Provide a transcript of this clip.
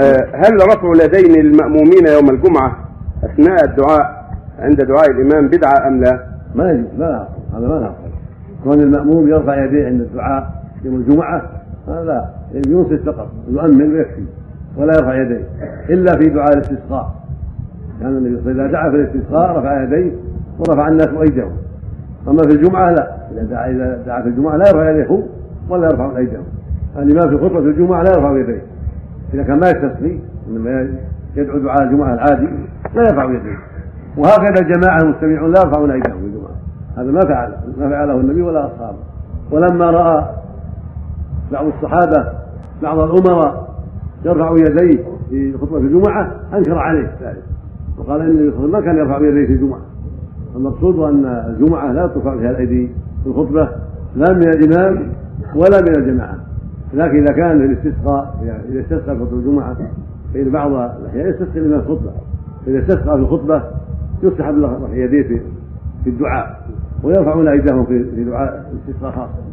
آه، هل رفع اليدين للمأمومين يوم الجمعة أثناء الدعاء عند دعاء الإمام بدعة أم لا؟ ما يجوز لا هذا ما لا كون المأموم يرفع يديه عند الدعاء يوم الجمعة هذا لا ينصت فقط يؤمن ويكفي ولا يرفع يديه إلا في دعاء الاستسقاء. كان النبي صلى الله عليه وسلم إذا دعا في الاستسقاء رفع يديه ورفع الناس أيديهم. أما في الجمعة لا إذا دعا إذا دعا في الجمعة لا يرفع يديه ولا يرفع أيديهم. الإمام في خطبة الجمعة لا يرفع يديه. إذا كان ما يستسقي إنما يدعو دعاء الجمعة العادي لا يرفع يديه وهكذا الجماعة المستمعون لا يرفعون أيديهم في الجمعة. هذا ما فعل ما فعله النبي ولا أصحابه. ولما رأى بعض الصحابة بعض الأمراء يرفع يديه في خطبة الجمعة أنكر عليه ذلك. وقال إن النبي ما كان يرفع يديه في الجمعة. المقصود أن الجمعة لا ترفع فيها الأيدي في الخطبة لا من الإمام ولا من الجماعة. لكن إذا كان الاستسقاء إذا استسقى في خطبة الجمعة فإن بعض الأحيان يستسقي من الخطبة. إذا استسقى في الخطبة يستحب له يديه في الدعاء ويرفعون أيديهم في دعاء الاستسقاء خاصة.